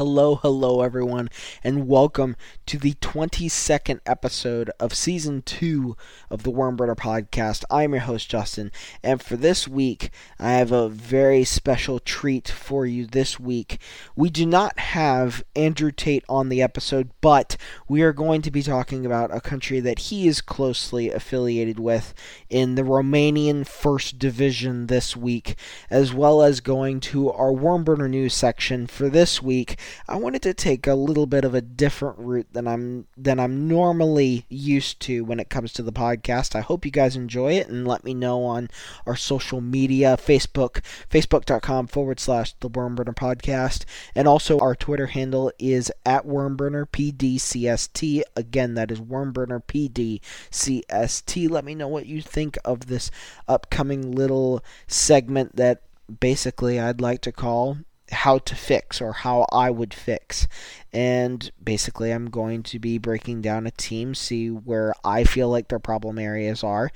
Hello, hello, everyone, and welcome to the 22nd episode of season two of the Wormburner podcast. I'm your host, Justin, and for this week, I have a very special treat for you this week. We do not have Andrew Tate on the episode, but we are going to be talking about a country that he is closely affiliated with in the Romanian First Division this week, as well as going to our Wormburner news section for this week I wanted to take a little bit of a different route than I'm than I'm normally used to when it comes to the podcast. I hope you guys enjoy it and let me know on our social media, Facebook, facebook.com forward slash the Wormburner podcast. And also our Twitter handle is at Wormburner PDCST. Again, that is Wormburner PDCST. Let me know what you think of this upcoming little segment that basically I'd like to call how to fix or how I would fix. And basically, I'm going to be breaking down a team, see where I feel like their problem areas are,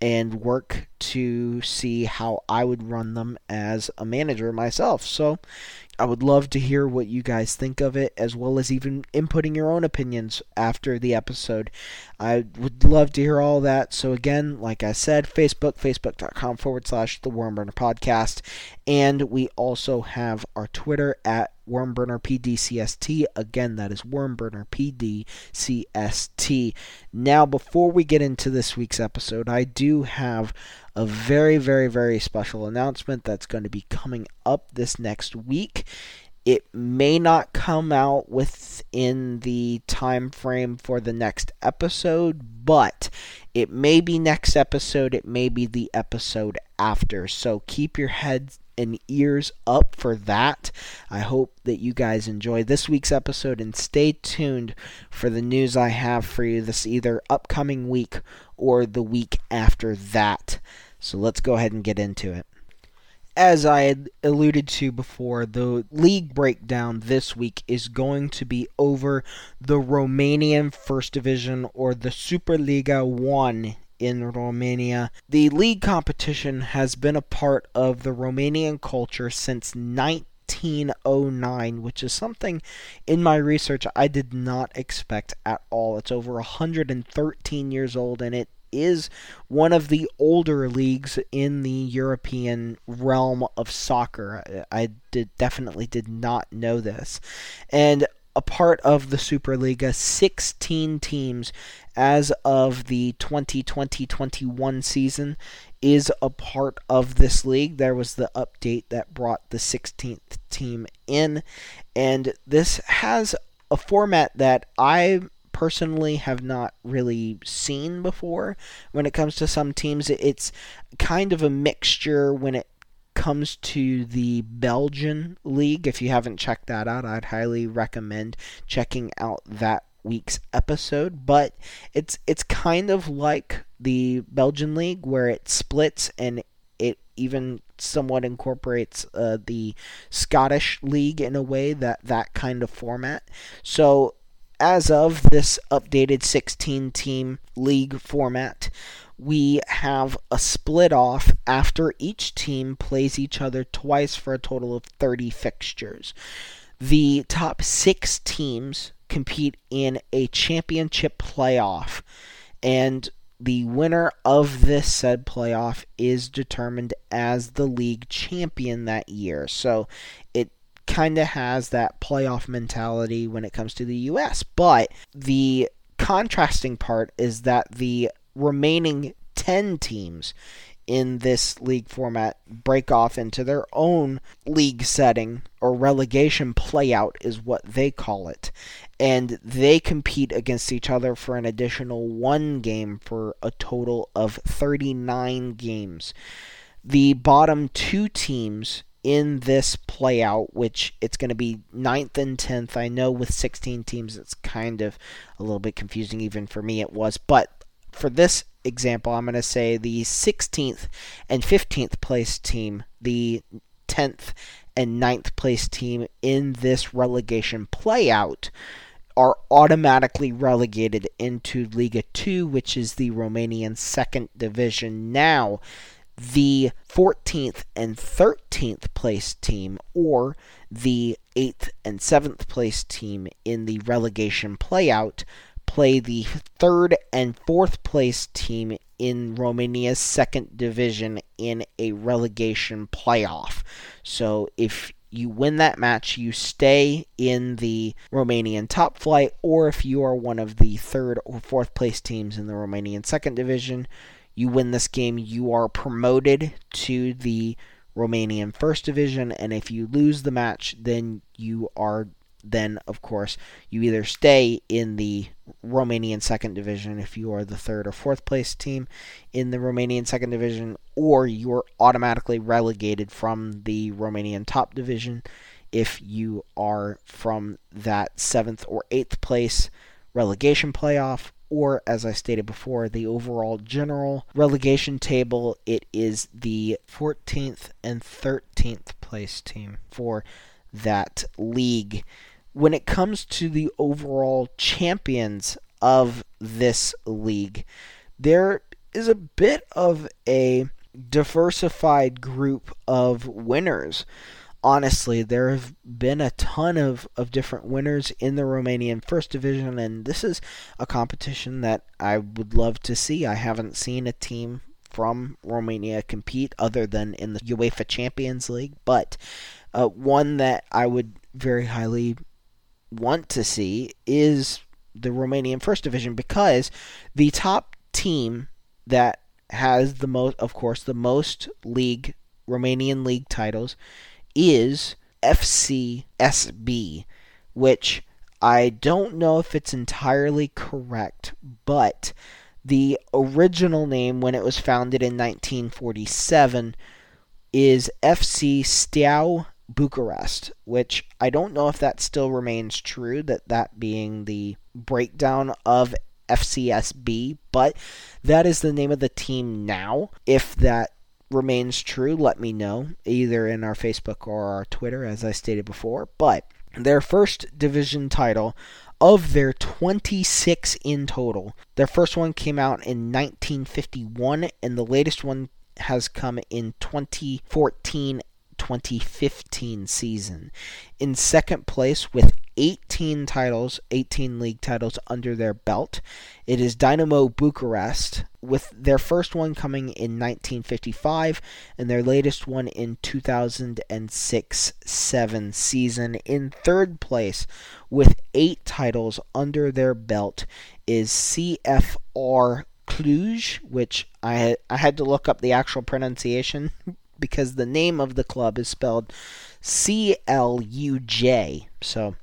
and work to see how I would run them as a manager myself. So, I would love to hear what you guys think of it, as well as even inputting your own opinions after the episode. I would love to hear all that. So, again, like I said, Facebook, facebook.com forward slash the Wormburner podcast. And we also have our Twitter at Wormburner PDCST. Again, that is Wormburner PDCST. Now, before we get into this week's episode, I do have a very, very, very special announcement that's going to be coming up this next week. It may not come out within the time frame for the next episode, but it may be next episode, it may be the episode after. So keep your heads and ears up for that. I hope that you guys enjoy this week's episode and stay tuned for the news I have for you this either upcoming week or the week after that. So let's go ahead and get into it. As I had alluded to before, the league breakdown this week is going to be over the Romanian First Division or the Superliga 1 in Romania. The league competition has been a part of the Romanian culture since 1909, which is something in my research I did not expect at all. It's over 113 years old and it is one of the older leagues in the European realm of soccer. I did definitely did not know this. And a part of the Superliga, 16 teams as of the 2020-21 season is a part of this league. There was the update that brought the 16th team in and this has a format that I personally have not really seen before. When it comes to some teams, it's kind of a mixture when it comes to the Belgian league. If you haven't checked that out, I'd highly recommend checking out that week's episode. But it's it's kind of like the Belgian league where it splits and it even somewhat incorporates uh, the Scottish league in a way that that kind of format. So as of this updated 16 team league format, we have a split off after each team plays each other twice for a total of 30 fixtures. The top six teams compete in a championship playoff, and the winner of this said playoff is determined as the league champion that year. So it kind of has that playoff mentality when it comes to the US. But the contrasting part is that the remaining 10 teams in this league format break off into their own league setting or relegation playout is what they call it and they compete against each other for an additional one game for a total of 39 games the bottom two teams in this playout, which it's going to be ninth and 10th. I know with 16 teams, it's kind of a little bit confusing, even for me, it was. But for this example, I'm going to say the 16th and 15th place team, the 10th and 9th place team in this relegation playout are automatically relegated into Liga 2, which is the Romanian second division. Now, the 14th and 13th place team or the 8th and 7th place team in the relegation playout play the 3rd and 4th place team in Romania's second division in a relegation playoff. So if you win that match, you stay in the Romanian top flight, or if you are one of the third or fourth place teams in the Romanian second division, you win this game, you are promoted to the Romanian first division, and if you lose the match, then you are then of course you either stay in the Romanian second division if you are the third or fourth place team in the Romanian second division, or you are automatically relegated from the Romanian top division if you are from that seventh or eighth place relegation playoff, or as I stated before, the overall general relegation table. It is the 14th and 13th place team for that league when it comes to the overall champions of this league, there is a bit of a diversified group of winners. Honestly, there have been a ton of, of different winners in the Romanian First Division, and this is a competition that I would love to see. I haven't seen a team from Romania compete other than in the UEFA Champions League, but uh, one that I would very highly want to see is the Romanian First Division because the top team that has the most, of course, the most league Romanian league titles is FCSB, which I don't know if it's entirely correct, but the original name when it was founded in 1947 is FC Steaua Bucharest, which I don't know if that still remains true, that that being the breakdown of FCSB, but that is the name of the team now. If that remains true, let me know, either in our Facebook or our Twitter, as I stated before. But their first division title of their 26 in total, their first one came out in 1951, and the latest one has come in 2014 2015 season. In second place with 18 titles, 18 league titles under their belt, it is Dinamo Bucharest, with their first one coming in 1955 and their latest one in 2006 7 season. In third place with 8 titles under their belt is CFR Cluj, which I I had to look up the actual pronunciation because the name of the club is spelled C L U J. So,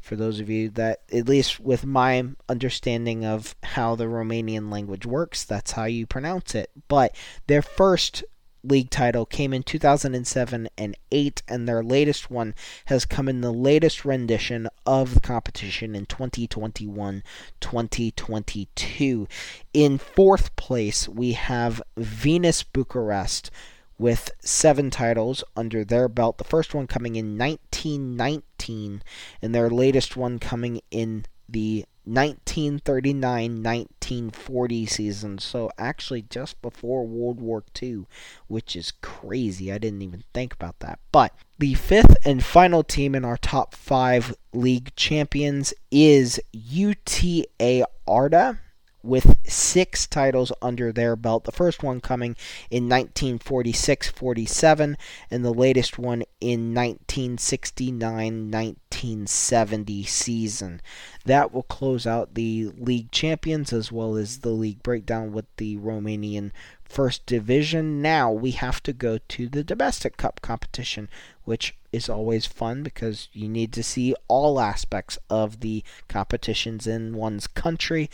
for those of you that, at least with my understanding of how the Romanian language works, that's how you pronounce it. But their first league title came in 2007 and 8 and their latest one has come in the latest rendition of the competition in 2021-2022 in fourth place we have Venus Bucharest with seven titles under their belt. The first one coming in 1919, and their latest one coming in the 1939 1940 season. So, actually, just before World War II, which is crazy. I didn't even think about that. But the fifth and final team in our top five league champions is UTA Arda with six titles under their belt. The first one coming in 1946 47, and the latest one in 1969 1970 season. That will close out the league champions as well as the league breakdown with the Romanian first division. Now we have to go to the domestic cup competition, which is always fun because you need to see all aspects of the competitions in one's country.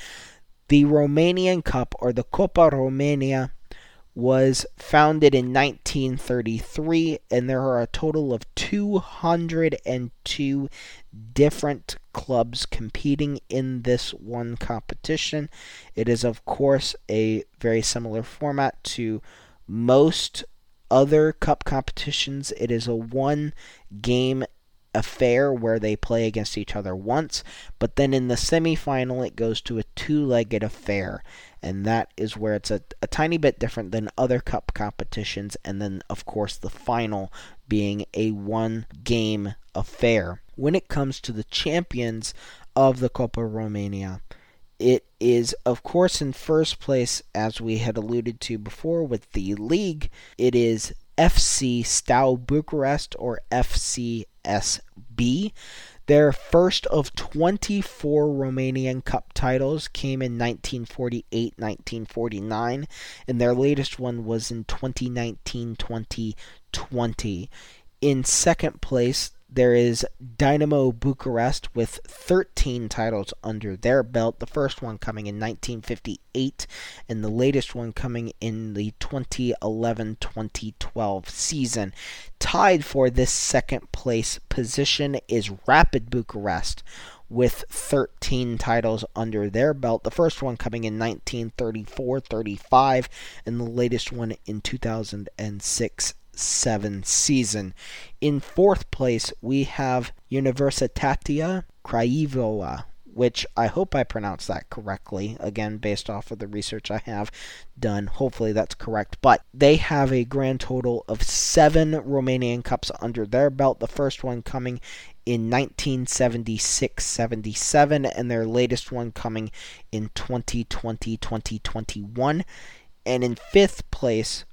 The Romanian Cup, or the Copa Romania, was founded in 1933, and there are a total of 202 different clubs competing in this one competition. It is, of course, a very similar format to most other cup competitions. It is a one game affair where they play against each other once, but then in the semifinal it goes to a two legged affair. And that is where it's a, a tiny bit different than other cup competitions. And then, of course, the final being a one game affair. When it comes to the champions of the Copa Romania, it is, of course, in first place, as we had alluded to before with the league. It is FC Steaua Bucharest or FCSB. Their first of 24 Romanian Cup titles came in 1948 1949, and their latest one was in 2019 2020. In second place, there is Dinamo Bucharest with 13 titles under their belt. The first one coming in 1958, and the latest one coming in the 2011 2012 season. Tied for this second place position is Rapid Bucharest with 13 titles under their belt. The first one coming in 1934 35, and the latest one in 2006 7 season. In fourth place, we have Universitatea Craiova, which I hope I pronounced that correctly, again, based off of the research I have done. Hopefully that's correct. But they have a grand total of seven Romanian Cups under their belt, the first one coming in 1976 77, and their latest one coming in 2020 2021. And in fifth place,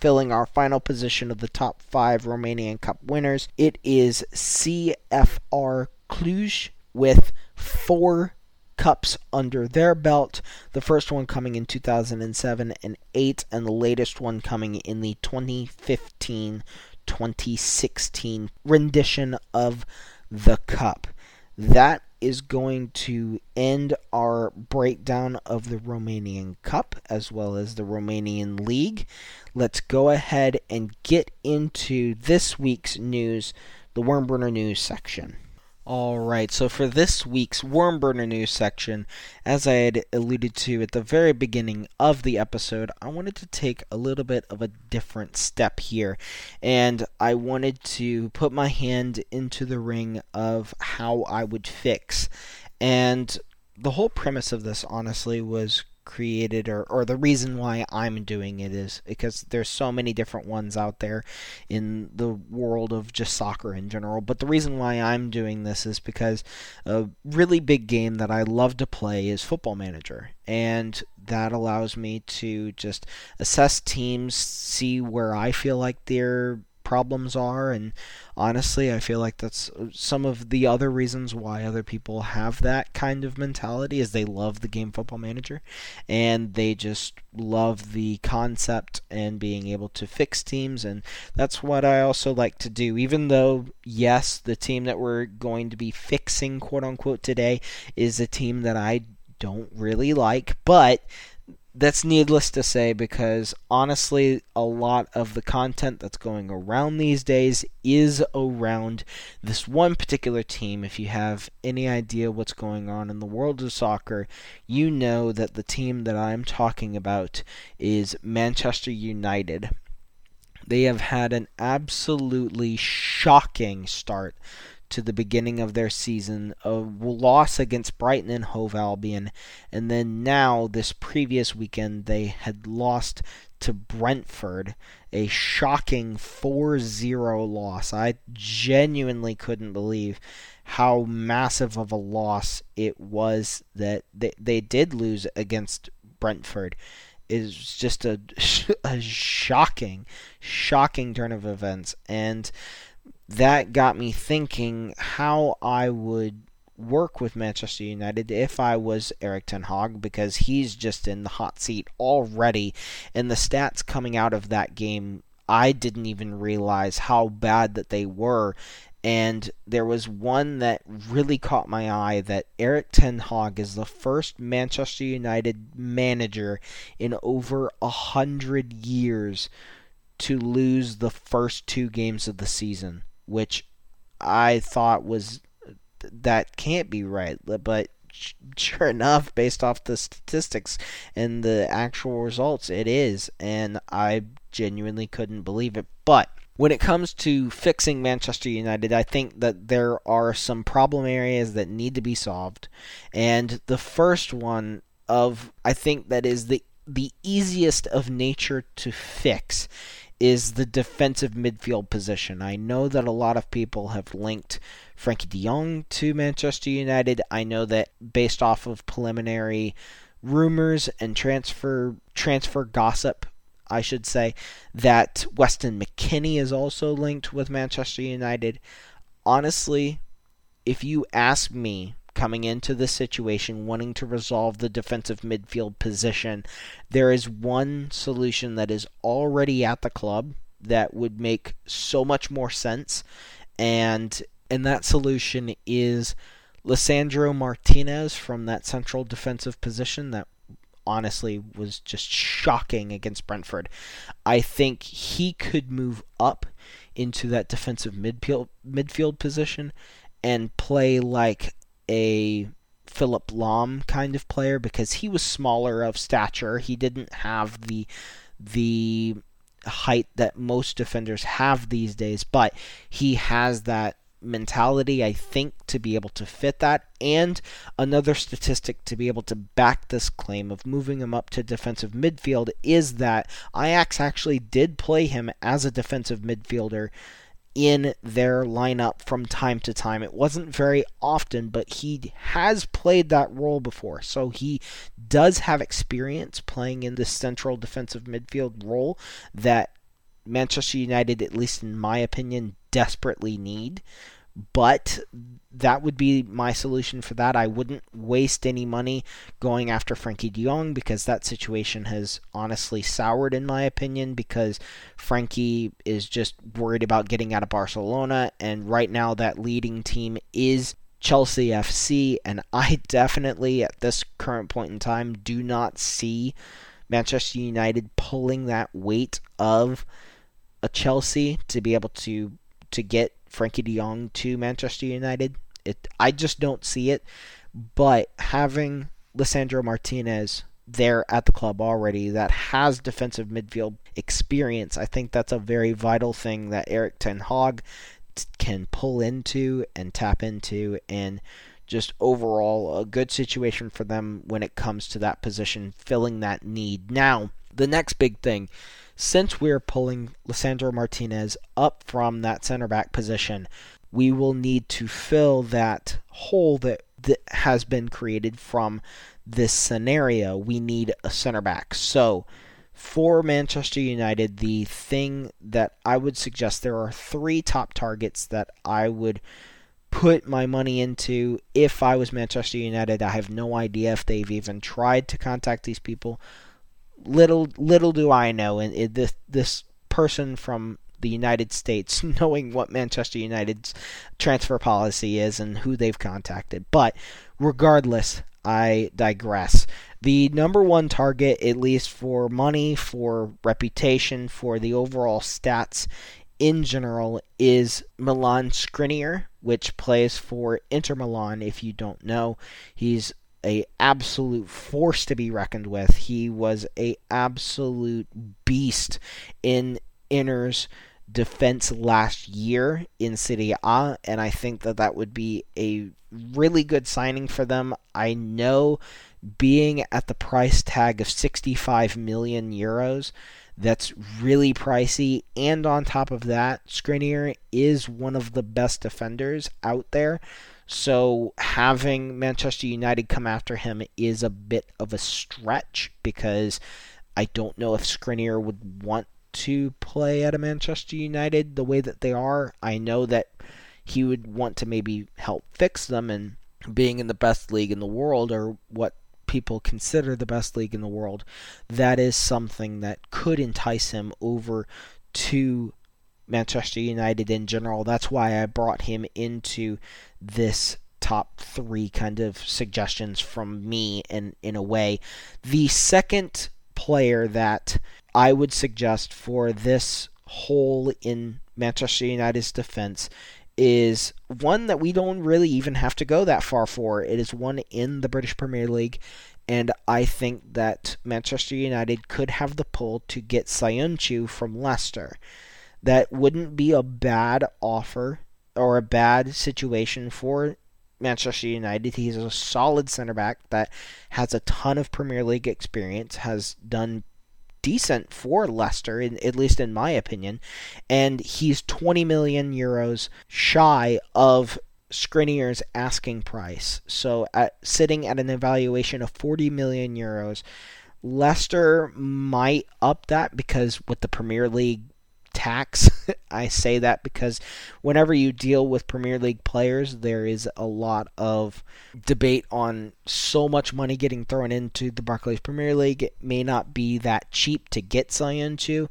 filling our final position of the top five Romanian Cup winners. It is CFR Cluj with four cups under their belt. The first one coming in 2007 and 8, and the latest one coming in the 2015 2016 rendition of the Cup. That is going to end our breakdown of the Romanian Cup as well as the Romanian League. Let's go ahead and get into this week's news, the Wormburner News section. Alright, so for this week's Wormburner News section, as I had alluded to at the very beginning of the episode, I wanted to take a little bit of a different step here. And I wanted to put my hand into the ring of how I would fix. And the whole premise of this, honestly, was created or, or the reason why I'm doing it is because there's so many different ones out there in the world of just soccer in general. But the reason why I'm doing this is because a really big game that I love to play is Football Manager. And that allows me to just assess teams, see where I feel like they're problems are and honestly I feel like that's uh, some of the other reasons why other people have that kind of mentality is they love the game football manager and they just love the concept and being able to fix teams and that's what I also like to do. Even though yes the team that we're going to be fixing quote unquote today is a team that I don't really like but that's needless to say because honestly, a lot of the content that's going around these days is around this one particular team. If you have any idea what's going on in the world of soccer, you know that the team that I'm talking about is Manchester United. They have had an absolutely shocking start to the beginning of their season, a loss against Brighton and Hove Albion, and then now this previous weekend they had lost to Brentford, a shocking 4-0 loss. I genuinely couldn't believe how massive of a loss it was that they, they did lose against Brentford is just a, a shocking, shocking turn of events. And that got me thinking how I would work with Manchester United if I was Erik Ten Hag because he's just in the hot seat already. And the stats coming out of that game I didn't even realize how bad that they were. And there was one that really caught my eye that Erik Ten Hag is the first Manchester United manager in over a hundred years to lose the first two games of the season which I thought was that can't be right, but sure enough, based off the statistics and the actual results, it is, and I genuinely couldn't believe it. But when it comes to fixing Manchester United, I think that there are some problem areas that need to be solved, and the first one of I think that is the the easiest of nature to fix is the defensive midfield position. I know that a lot of people have linked Frenkie de Jong to Manchester United. I know that based off of preliminary rumors and transfer transfer gossip, I should say, that Weston McKennie is also linked with Manchester United. Honestly, if you ask me coming into this situation wanting to resolve the defensive midfield position, there is one solution that is already at the club that would make so much more sense and and that solution is Lisandro Martinez from that central defensive position that honestly was just shocking against Brentford. I think he could move up into that defensive midfield midfield position and play like a Philipp Lahm kind of player because he was smaller of stature. He didn't have the the height that most defenders have these days, but he has that mentality, I think, to be able to fit that. And another statistic to be able to back this claim of moving him up to defensive midfield is that Ajax actually did play him as a defensive midfielder in their lineup from time to time. It wasn't very often, but he has played that role before. So he does have experience playing in the central defensive midfield role that Manchester United, at least in my opinion, desperately need but that would be my solution for that. I wouldn't waste any money going after Frenkie de Jong because that situation has honestly soured, in my opinion, because Frenkie is just worried about getting out of Barcelona, and right now that leading team is Chelsea FC, and I definitely, at this current point in time, do not see Manchester United pulling that weight of a Chelsea to be able to to get Frenkie de Jong to Manchester United. It I just don't see it. But having Lisandro Martinez there at the club already that has defensive midfield experience, I think that's a very vital thing that Erik Ten Hag can pull into and tap into and just overall a good situation for them when it comes to that position filling that need. Now, the next big thing since we're pulling Lisandro Martinez up from that center back position, we will need to fill that hole that, that has been created from this scenario. We need a center back. So, for Manchester United, the thing that I would suggest there are three top targets that I would put my money into if I was Manchester United. I have no idea if they've even tried to contact these people little little do I know, and it, this this person from the United States, knowing what Manchester United's transfer policy is and who they've contacted. But regardless, I digress. The number one target, at least for money, for reputation, for the overall stats in general, is Milan Skriniar, which plays for Inter Milan. If you don't know, he's a absolute force to be reckoned with. He was a absolute beast in Inter's defense last year in Serie A, and I think that that would be a really good signing for them. I know being at the price tag of 65 million euros, that's really pricey, and on top of that, Skriniar is one of the best defenders out there. So having Manchester United come after him is a bit of a stretch because I don't know if Skriniar would want to play at a Manchester United the way that they are. I know that he would want to maybe help fix them and being in the best league in the world or what people consider the best league in the world, that is something that could entice him over to Manchester United in general. That's why I brought him into this top three kind of suggestions from me in, in a way. The second player that I would suggest for this hole in Manchester United's defense is one that we don't really even have to go that far for. It is one in the British Premier League, and I think that Manchester United could have the pull to get Söyüncü from Leicester that wouldn't be a bad offer or a bad situation for Manchester United. He's a solid center back that has a ton of Premier League experience, has done decent for Leicester, in, at least in my opinion, and he's 20 million euros shy of Skriniar's asking price. So, at, sitting at an evaluation of 40 million euros, Leicester might up that because with the Premier League tax. I say that because whenever you deal with Premier League players, there is a lot of debate on so much money getting thrown into the Barclays Premier League. It may not be that cheap to get Söyüncü.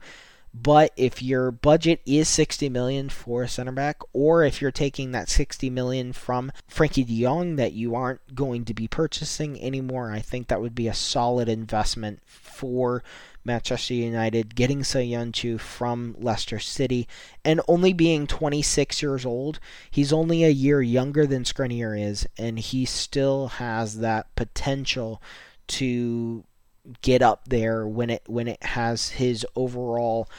But if your budget is 60 million for a center back, or if you're taking that 60 million from Frenkie De Jong that you aren't going to be purchasing anymore, I think that would be a solid investment for Manchester United, getting Söyüncü from Leicester City, and only being 26 years old. He's only a year younger than Skriniar is, and he still has that potential to get up there when it when it has his overall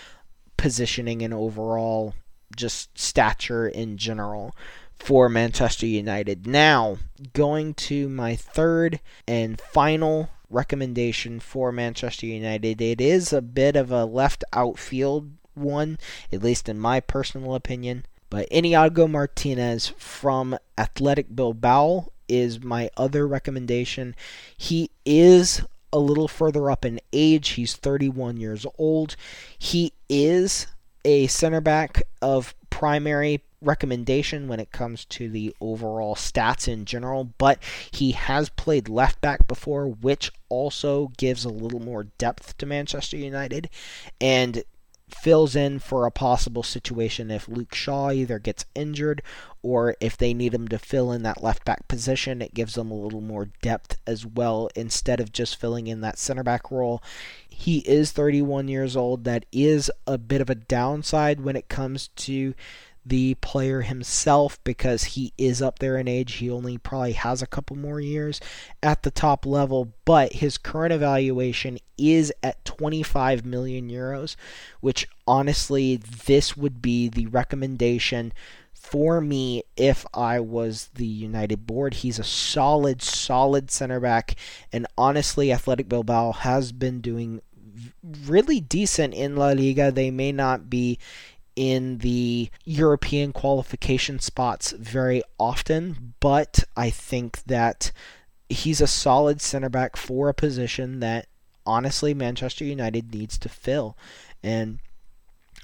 positioning and overall just stature in general for Manchester United. Now, going to my third and final recommendation for Manchester United. It is a bit of a left outfield one, at least in my personal opinion. But Inigo Martinez from Athletic Bilbao is my other recommendation. He is a little further up in age. He's 31 years old. He is a center back of primary recommendation when it comes to the overall stats in general, but he has played left back before, which also gives a little more depth to Manchester United and fills in for a possible situation if Luke Shaw either gets injured or if they need him to fill in that left back position. It gives them a little more depth as well instead of just filling in that center back role. He is 31 years old. That is a bit of a downside when it comes to the player himself because he is up there in age. He only probably has a couple more years at the top level, but his current evaluation is at 25 million euros, which honestly, this would be the recommendation for me if I was the United board. He's a solid, solid center back, and honestly, Athletic Bilbao has been doing really decent in La Liga. They may not be in the European qualification spots very often, but I think that he's a solid center back for a position that honestly Manchester United needs to fill. And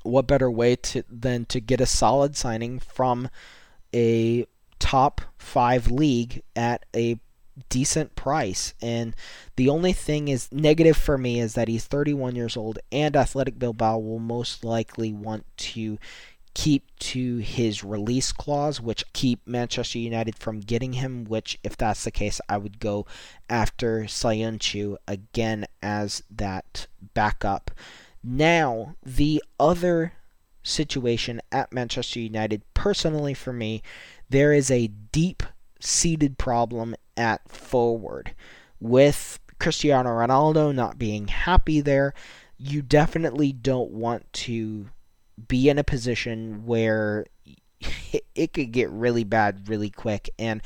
what better way to than to get a solid signing from a top 5 league at a decent price. And the only thing is negative for me is that he's 31 years old, and Athletic Bilbao will most likely want to keep to his release clause, which keep Manchester United from getting him. Which, if that's the case, I would go after Söyüncü again as that backup. Now, the other situation at Manchester United, personally for me, there is a deep seated problem at forward. With Cristiano Ronaldo not being happy there, you definitely don't want to be in a position where it could get really bad really quick. And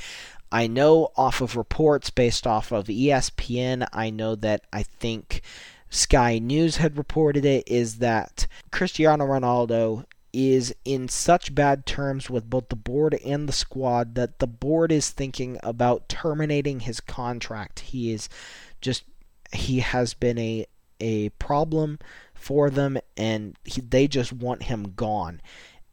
I know off of reports based off of ESPN, I know that I think Sky News had reported it is that Cristiano Ronaldo is in such bad terms with both the board and the squad that the board is thinking about terminating his contract. He is just he has been a a problem for them and he, they just want him gone.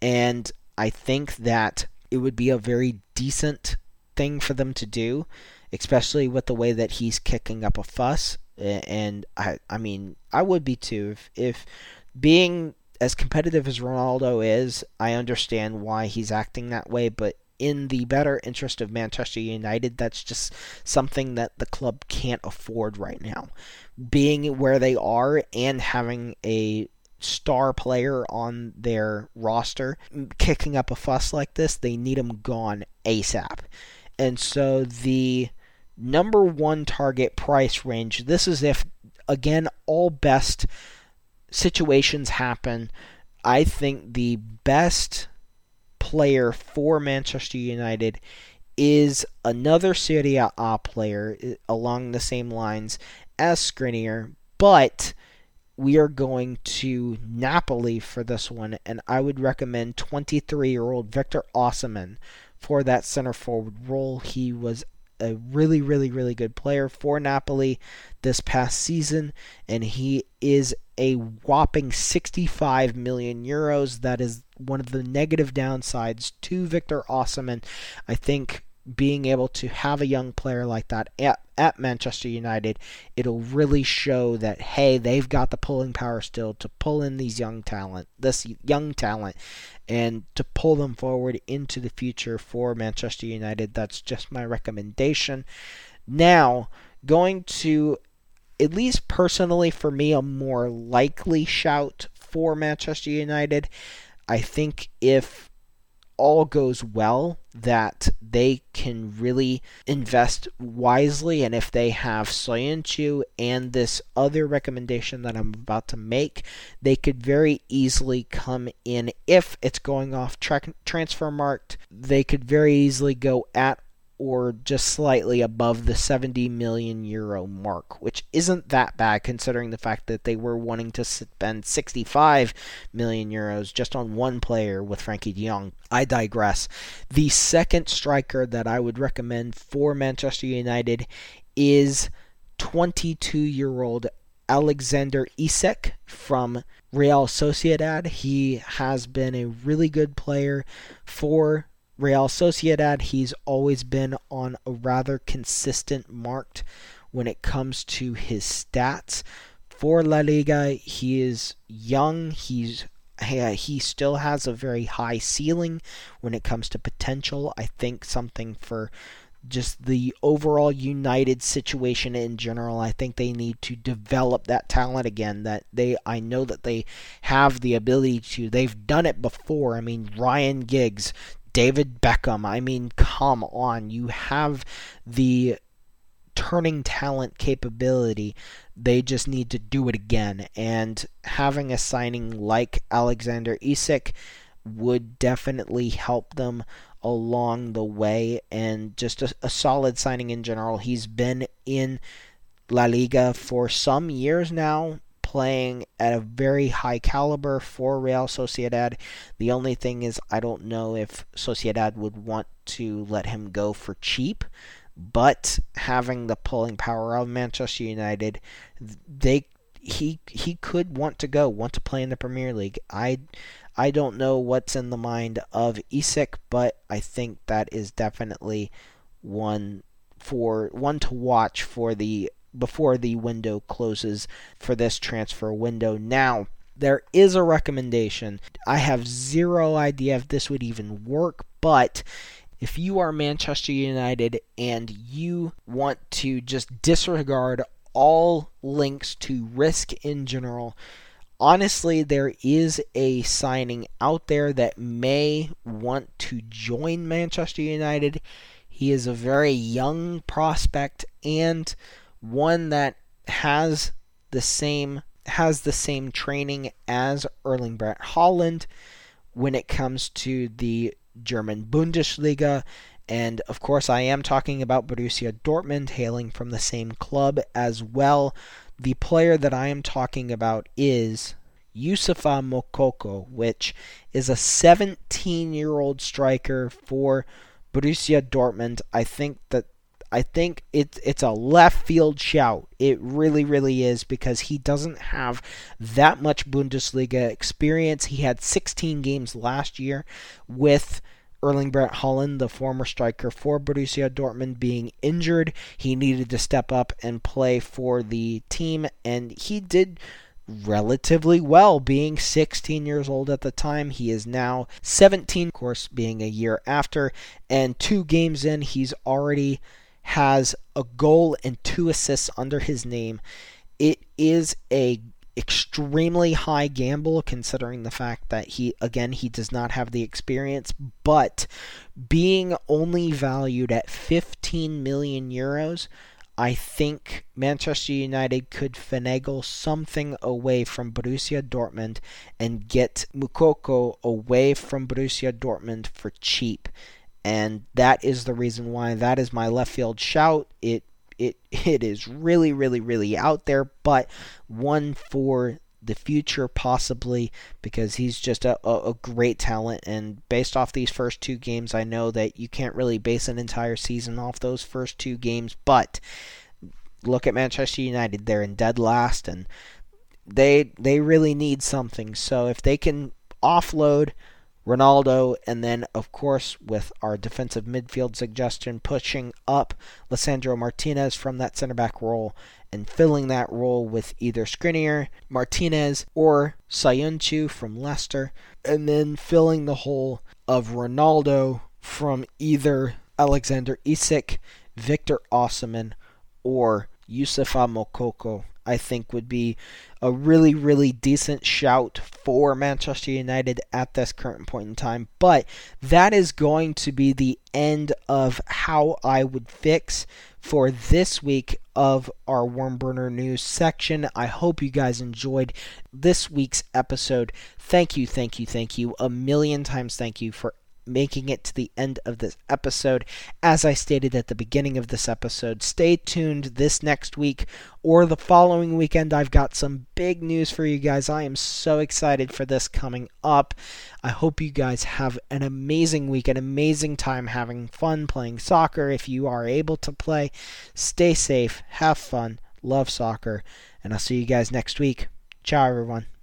And I think that it would be a very decent thing for them to do, especially with the way that he's kicking up a fuss. And I, I mean, I would be too if, if being as competitive as Ronaldo is, I understand why he's acting that way, but in the better interest of Manchester United, that's just something that the club can't afford right now. Being where they are and having a star player on their roster kicking up a fuss like this, they need him gone ASAP. And so the number one target price range, this is if, again, all best situations happen, I think the best player for Manchester United is another Serie A player uh, along the same lines as Skriniar, but we are going to Napoli for this one, and I would recommend 23 year old Victor Osimhen for that center forward role. He was a really, really, really good player for Napoli this past season, and he is a whopping 65 million euros. That is one of the negative downsides to Victor Osimhen. I think being able to have a young player like that at, at Manchester United, it'll really show that hey, they've got the pulling power still to pull in these young talent, this young talent, and to pull them forward into the future for Manchester United. That's just my recommendation. Now, going to at least personally for me a more likely shout for Manchester United. I think if all goes well, that they can really invest wisely. And if they have Söyüncü and this other recommendation that I'm about to make, they could very easily come in. If it's going off tra- Transfermarkt, they could very easily go at or just slightly above the 70 million euro mark, which isn't that bad considering the fact that they were wanting to spend 65 million euros just on one player with Frenkie de Jong. I digress. The second striker that I would recommend for Manchester United is 22 year old Alexander Isak from Real Sociedad. He has been a really good player for Real Sociedad, he's always been on a rather consistent mark when it comes to his stats. For La Liga, he is young. He's he still has a very high ceiling when it comes to potential. I think something for just the overall United situation in general. I think they need to develop that talent again. That they, I know that they have the ability to. They've done it before. I mean, Ryan Giggs David Beckham. I mean, come on. You have the turning talent capability. They just need to do it again. And having a signing like Alexander Isak would definitely help them along the way and just a, a, solid signing in general. He's been in La Liga for some years now, playing at a very high caliber for Real Sociedad. The only thing is, I don't know if Sociedad would want to let him go for cheap. But having the pulling power of Manchester United, they he he could want to go, want to play in the Premier League. I I don't know what's in the mind of Isak, but I think that is definitely one for one to watch for the before the window closes for this transfer window. Now, there is a recommendation. I have zero idea if this would even work, but if you are Manchester United and you want to just disregard all links to risk in general, honestly, there is a signing out there that may want to join Manchester United. He is a very young prospect and one that has the same has the same training as Erling Braut Haaland when it comes to the German Bundesliga. And of course, I am talking about Borussia Dortmund, hailing from the same club as well. The player that I am talking about is Youssoufa Moukoko, which is a 17 year old striker for Borussia Dortmund. I think that I think it's it's a left field shout. It really, really is because he doesn't have that much Bundesliga experience. He had 16 games last year with Erling Braut Haaland, the former striker for Borussia Dortmund, being injured. He needed to step up and play for the team, and he did relatively well, being 16 years old at the time. He is now 17, of course, being a year after, and two games in, he's already has a goal and two assists under his name. It is a extremely high gamble considering the fact that he again he does not have the experience but being only valued at 15 million euros I think Manchester United could finagle something away from Borussia Dortmund and get Moukoko away from Borussia Dortmund for cheap and that is the reason why that is my left field shout. It it it is really really really out there, but one for the future possibly because he's just a, a, great talent. And based off these first two games i know that you can't really base an entire season off those first two games but look at manchester united. They're in dead last and they they really need something. So if they can offload Ronaldo, and then, of course, with our defensive midfield suggestion, pushing up Lisandro Martinez from that center back role and filling that role with either Skriniar, Martinez, or Söyüncü from Leicester, and then filling the hole of Ronaldo from either Alexander Isak, Victor Osimhen, or Youssoufa Moukoko I think would be a really, really decent shout for Manchester United at this current point in time. But that is going to be the end of how I would fix for this week of our Wormburner News section. I hope you guys enjoyed this week's episode. Thank you, thank you, thank you. A million times thank you for making it to the end of this episode. As I stated at the beginning of this episode, stay tuned this next week or the following weekend. I've got some big news for you guys. I am so excited for this coming up. I hope you guys have an amazing week, an amazing time having fun playing soccer. If you are able to play, stay safe, have fun, love soccer, and I'll see you guys next week. Ciao, everyone.